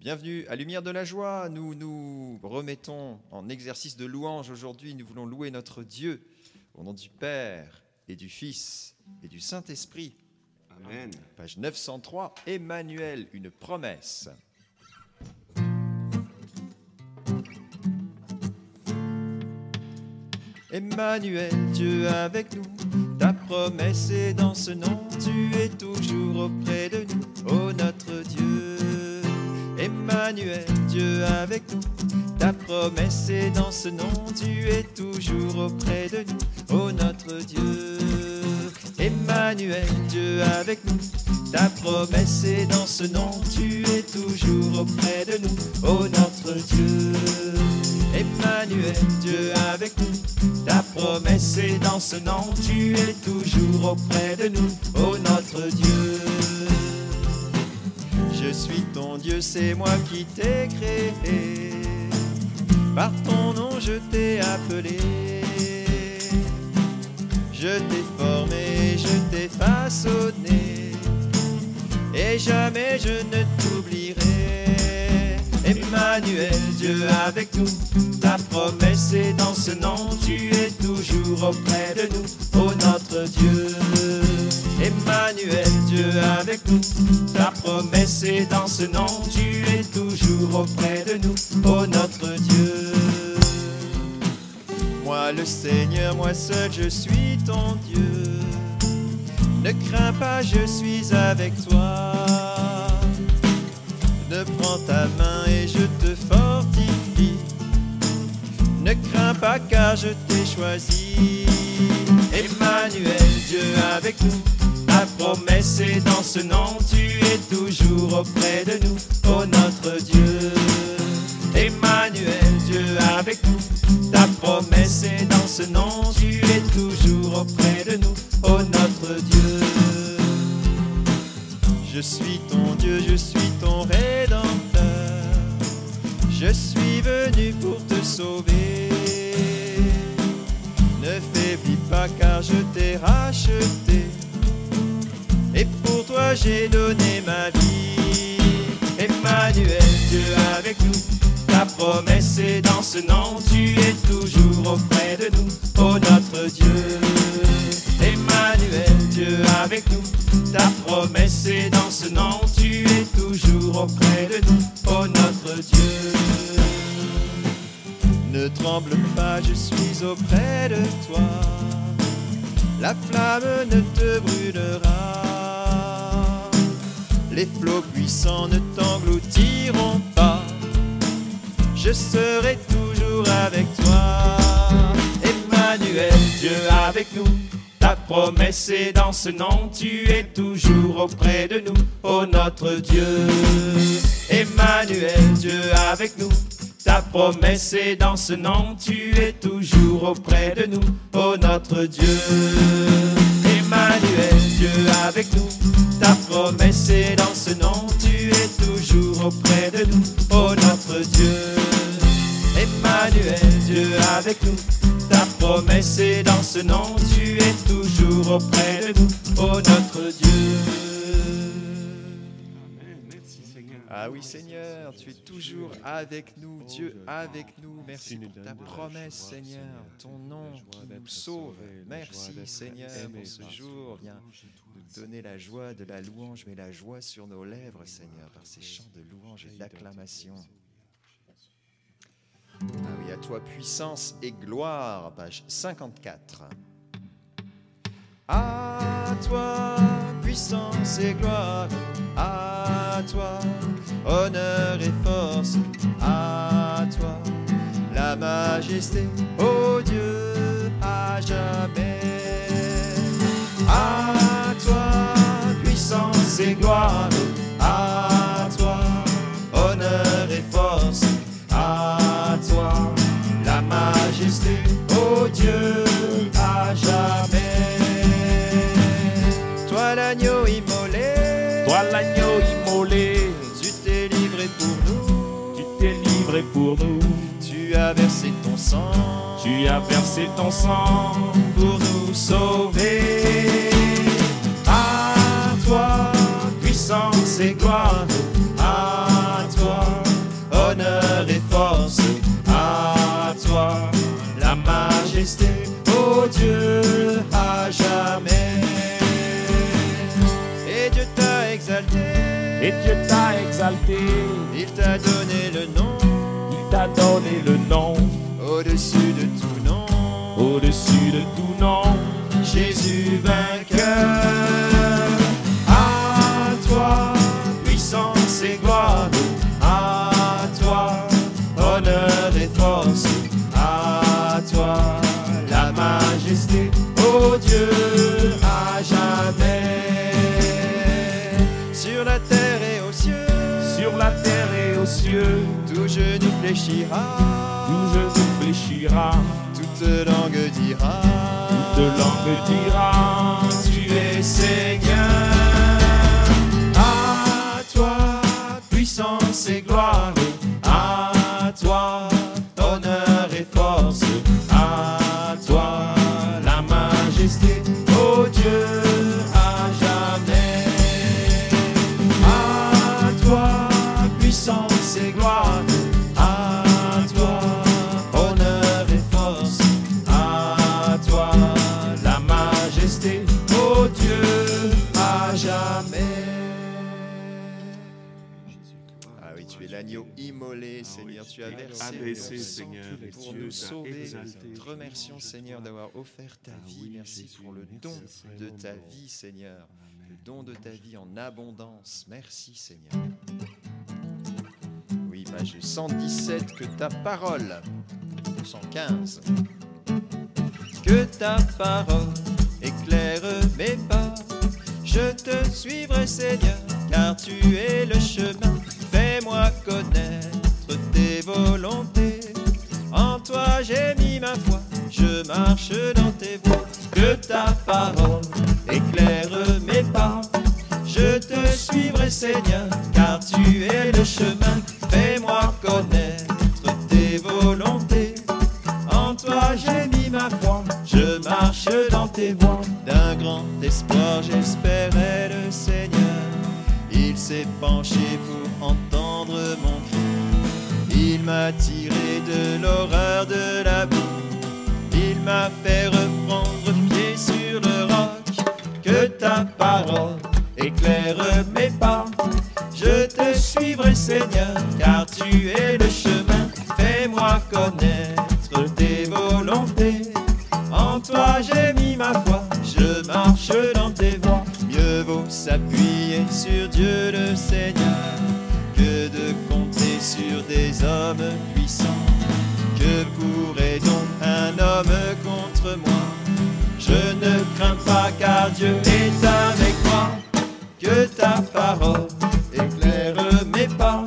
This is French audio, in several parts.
Bienvenue à Lumière de la Joie. Nous nous remettons en exercice de louange aujourd'hui. Nous voulons louer notre Dieu au nom du Père et du Fils et du Saint-Esprit. Amen. Page 903, Emmanuel, une promesse. Emmanuel, Dieu avec nous, ta promesse est dans ce nom, tu es toujours auprès de nous, ô notre Dieu. Emmanuel, Dieu avec nous, ta promesse est dans ce nom, tu es toujours auprès de nous, ô notre Dieu. Emmanuel, Dieu avec nous, ta promesse est dans ce nom, tu es toujours auprès de nous, ô notre Dieu. Emmanuel, Dieu avec nous, ta promesse est dans ce nom, tu es toujours auprès de nous, ô notre Dieu. Je suis ton Dieu, c'est moi qui t'ai créé. Par ton nom, je t'ai appelé. Je t'ai formé, je t'ai façonné. Et jamais je ne t'oublierai. Emmanuel, Dieu avec nous, ta promesse est dans ce nom, tu es toujours auprès de nous, ô notre Dieu. Emmanuel, Dieu avec nous, ta promesse est dans ce nom, tu es toujours auprès de nous, ô notre Dieu. Moi le Seigneur, moi seul, je suis ton Dieu. Ne crains pas, je suis avec toi. Ne prends ta main Ne crains pas car je t'ai choisi. Emmanuel, Dieu avec nous. Ta promesse est dans ce nom, tu es toujours auprès de nous, ô notre Dieu. Emmanuel, Dieu avec nous. Ta promesse est dans ce nom, tu es toujours auprès de nous, ô notre Dieu. Je suis ton Ta promesse est dans ce nom, tu es toujours auprès de nous, ô notre Dieu. Ne tremble pas, je suis auprès de toi. La flamme ne te brûlera. Les flots puissants ne t'engloutiront pas. Je serai toujours avec toi. Emmanuel, Dieu avec nous. Ta promesse est dans ce nom, tu es toujours auprès de nous, ô notre Dieu. Emmanuel, Dieu avec nous. Ta promesse est dans ce nom, tu es toujours auprès de nous, ô notre Dieu. Emmanuel, Dieu avec nous. Ta promesse est dans ce nom, tu es toujours auprès de nous, ô notre Dieu. Emmanuel, Dieu avec nous. Promesse est dans ce nom, tu es toujours auprès de nous, ô notre Dieu. Amen. Merci Seigneur. Ah oui Seigneur, tu es toujours avec nous, Dieu avec nous. Merci pour ta promesse Seigneur. Ton nom nous sauve. Merci Seigneur pour ce jour. Viens nous donner la joie de la louange, mais la joie sur nos lèvres Seigneur, par ces chants de louange et d'acclamation. Ah oui, à toi puissance et gloire, page 54. À toi puissance et gloire, à toi honneur et force, à toi la majesté, ô Dieu, à jamais. À toi puissance et gloire, Dieu, à jamais. Toi l'agneau immolé, Toi l'agneau immolé, tu t'es livré pour nous, tu t'es livré pour nous. tu as versé ton sang, Tu as versé ton sang pour nous sauver. Il t'a donné le nom Il t'a donné le nom au-dessus de tout nom. au-dessus de tout nom. Jésus vainqueur. Fléchira. tout genou fléchira, Toute langue dira. toute langue dira. Tu es Seigneur. Oui, tu es l'agneau immolé, Seigneur. Tu as versé Seigneur, pour nous sauver. te remercions, Seigneur, d'avoir offert ta vie. Merci pour le don de ta vie, Seigneur. Le don de ta vie en abondance. Merci, Seigneur. Oui, page 117, que ta parole. 115. Que ta parole éclaire mes pas. Je te suivrai, Seigneur, car tu es le chemin. Fais-moi connaître tes volontés. En toi j'ai mis ma foi, je marche dans tes voies. Que ta parole de la boue. Il m'a fait reprendre pied sur le roc. Que ta parole éclaire mes pas. Je te suivrai, Seigneur, car tu es le chemin. Fais-moi connaître tes volontés. En toi j'ai mis ma foi, je marche dans tes voies. Mieux vaut s'appuyer sur Dieu le Seigneur que de compter sur des hommes pourrait donc un homme contre moi Je ne crains pas car Dieu est avec moi. Que ta parole éclaire mes pas.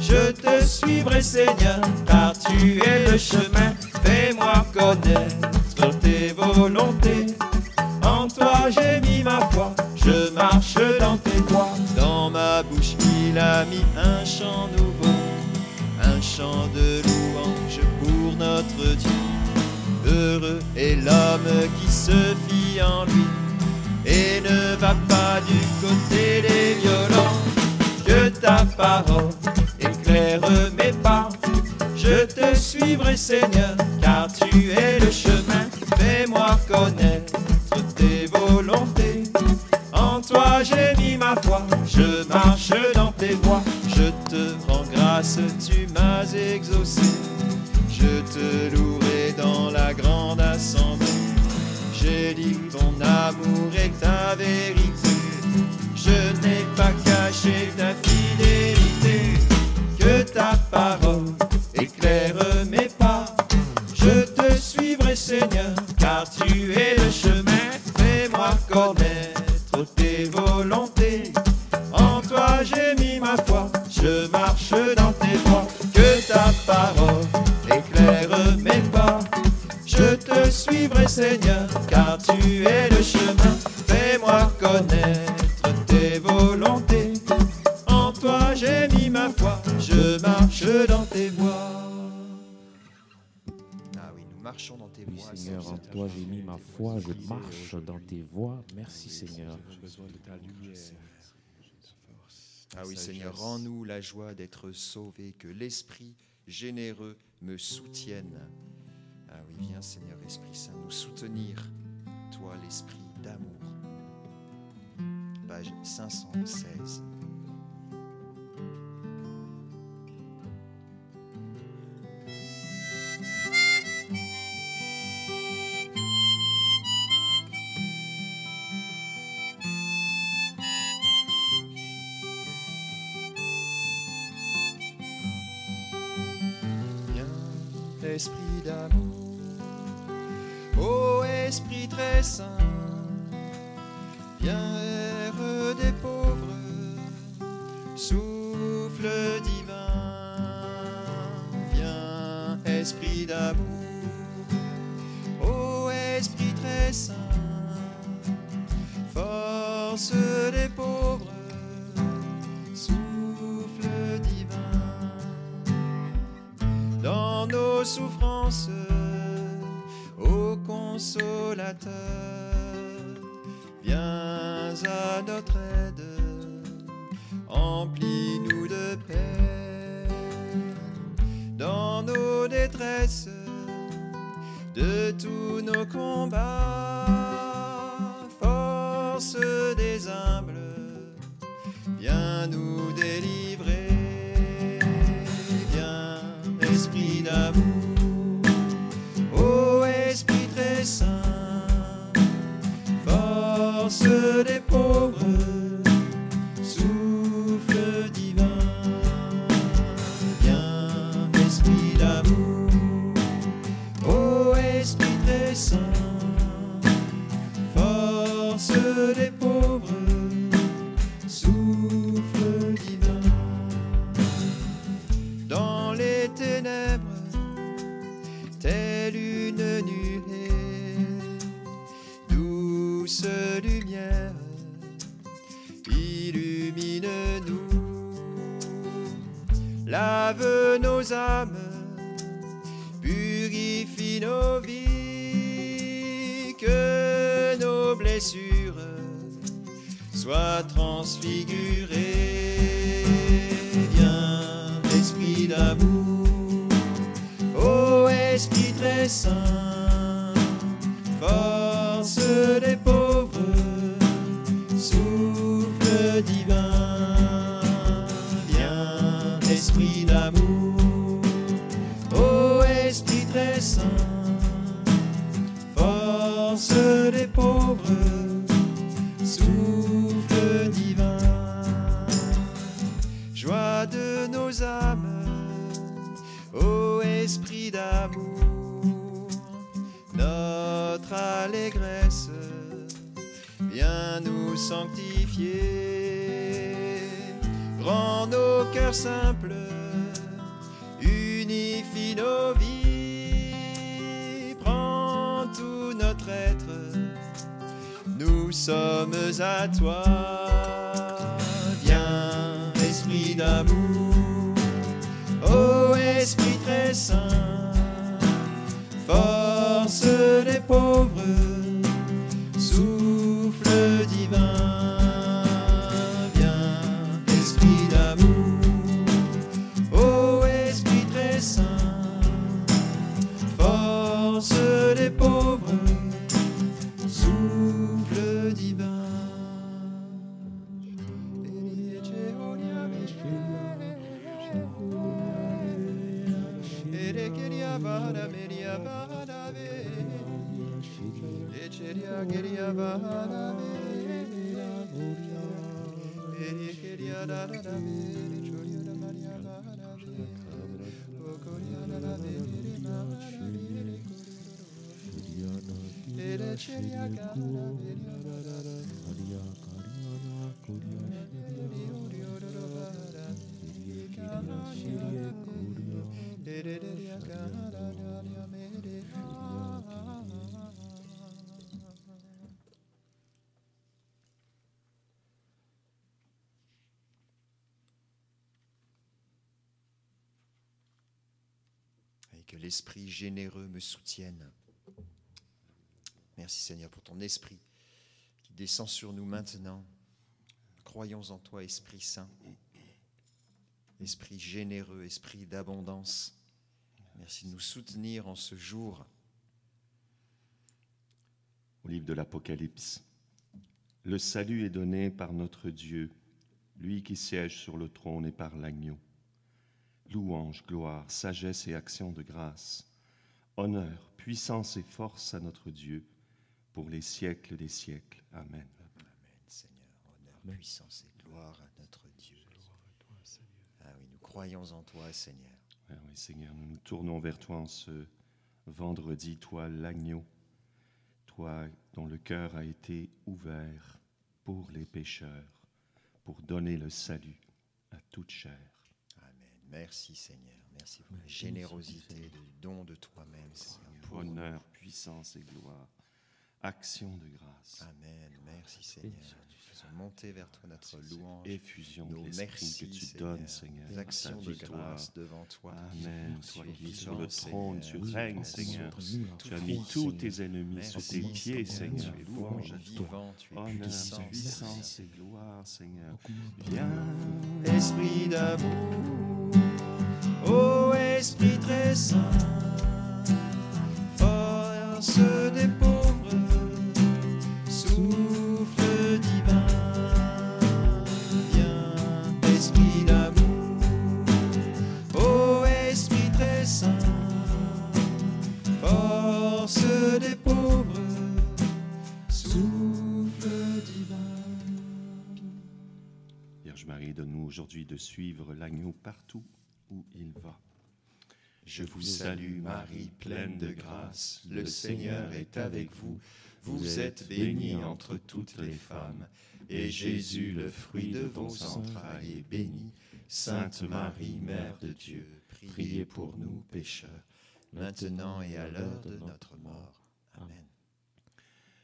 Je te suivrai Seigneur, car tu es le chemin. Fais-moi connaître tes volontés. En toi j'ai mis ma foi, je marche dans tes voies. Dans ma bouche il a mis un chant nouveau, un chant de louange Heureux est l'homme qui se fie en lui et ne va pas du côté des violents. Que ta parole éclaire mes pas. Je te suivrai, Seigneur, car tu es le chemin. Fais-moi connaître tes volontés. En toi j'ai mis ma foi, je marche dans tes voies. Je te rends grâce, tu m'as exaucé. Te louerai dans la grande assemblée. J'ai dit ton amour est ta vérité. J'ai mis ma foi, je marche dans tes voies. Ah oui, nous marchons dans tes Oui, voies. Seigneur, en toi j'ai mis ma foi, je marche dans tes voies. Merci, Seigneur. Ah oui, Seigneur, rends-nous la joie d'être sauvés, que l'Esprit généreux me soutienne. Ah oui, viens, Seigneur Esprit Saint, nous soutenir, toi, l'Esprit d'amour. Page 516. Esprit d'amour, ô esprit très saint, viens air des pauvres, souffle divin, viens esprit d'amour, ô esprit très saint, force viens à notre aide, emplis-nous de paix dans nos détresses, de tous nos combats, force soient transfigurées. Viens, esprit d'amour, ô esprit très saint, force des pauvres, souffle divin. Viens, esprit d'amour, De nos âmes, ô esprit d'amour, notre allégresse, viens nous sanctifier, rends nos cœurs simples, unifie nos vies, prends tout notre être, nous sommes à toi. D'amour, ô esprit très saint, force des pauvres, Meria Vadave, Echeria Geria Vadave, Echeria Dadave, Choria da Maria Vadave, Ocoria Dadave, Mama Choria, Echeria Gadave, que l'Esprit généreux me soutienne. Merci Seigneur pour ton Esprit qui descend sur nous maintenant. Croyons en toi, Esprit Saint. Esprit généreux, Esprit d'abondance. Merci de nous soutenir en ce jour. Au livre de l'Apocalypse. Le salut est donné par notre Dieu, lui qui siège sur le trône et par l'agneau. Louange, gloire, sagesse et action de grâce, honneur, puissance et force à notre Dieu pour les siècles des siècles. Amen. Amen, Seigneur. Honneur, puissance et gloire à notre Dieu. Ah oui, nous croyons en toi, Seigneur. Ah oui, Seigneur, nous nous tournons vers toi en ce vendredi, toi l'agneau, toi dont le cœur a été ouvert pour les pécheurs, pour donner le salut à toute chair. Merci Seigneur. Merci pour la générosité du don de toi-même, Seigneur. pour. Honneur, puissance et gloire, action de grâce, Amen. Merci Seigneur. Nous faisons monter vers toi notre louange, effusion de nos l'esprit merci que tu Seigneur. donnes, Seigneur. Actions de grâce devant toi. Amen. Toi qui sur le trône, tu règnes, Seigneur. Tu as mis tous tes ennemis sous tes pieds, Seigneur. Tu es Louange vivant, tu es puissance Seigneur. et gloire, Seigneur. Viens, Esprit d'amour, Esprit très saint, force des pauvres, souffle divin, viens, Esprit d'amour, ô Esprit très saint, force des pauvres, souffle divin. Vierge Marie, donne-nous aujourd'hui de suivre l'agneau partout où il va. Je vous salue Marie, pleine de grâce, le Seigneur est avec vous. Vous êtes bénie entre toutes les femmes, et Jésus, le fruit de vos entrailles, est béni. Sainte Marie, Mère de Dieu, priez pour nous pécheurs, maintenant et à l'heure de notre mort. Amen.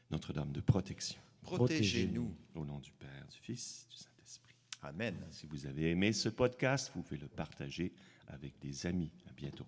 Notre-Dame de protection. Protégez-nous. Au nom du Père, du Fils, du Saint-Esprit. Amen. Si vous avez aimé ce podcast, vous pouvez le partager avec des amis. Bientôt.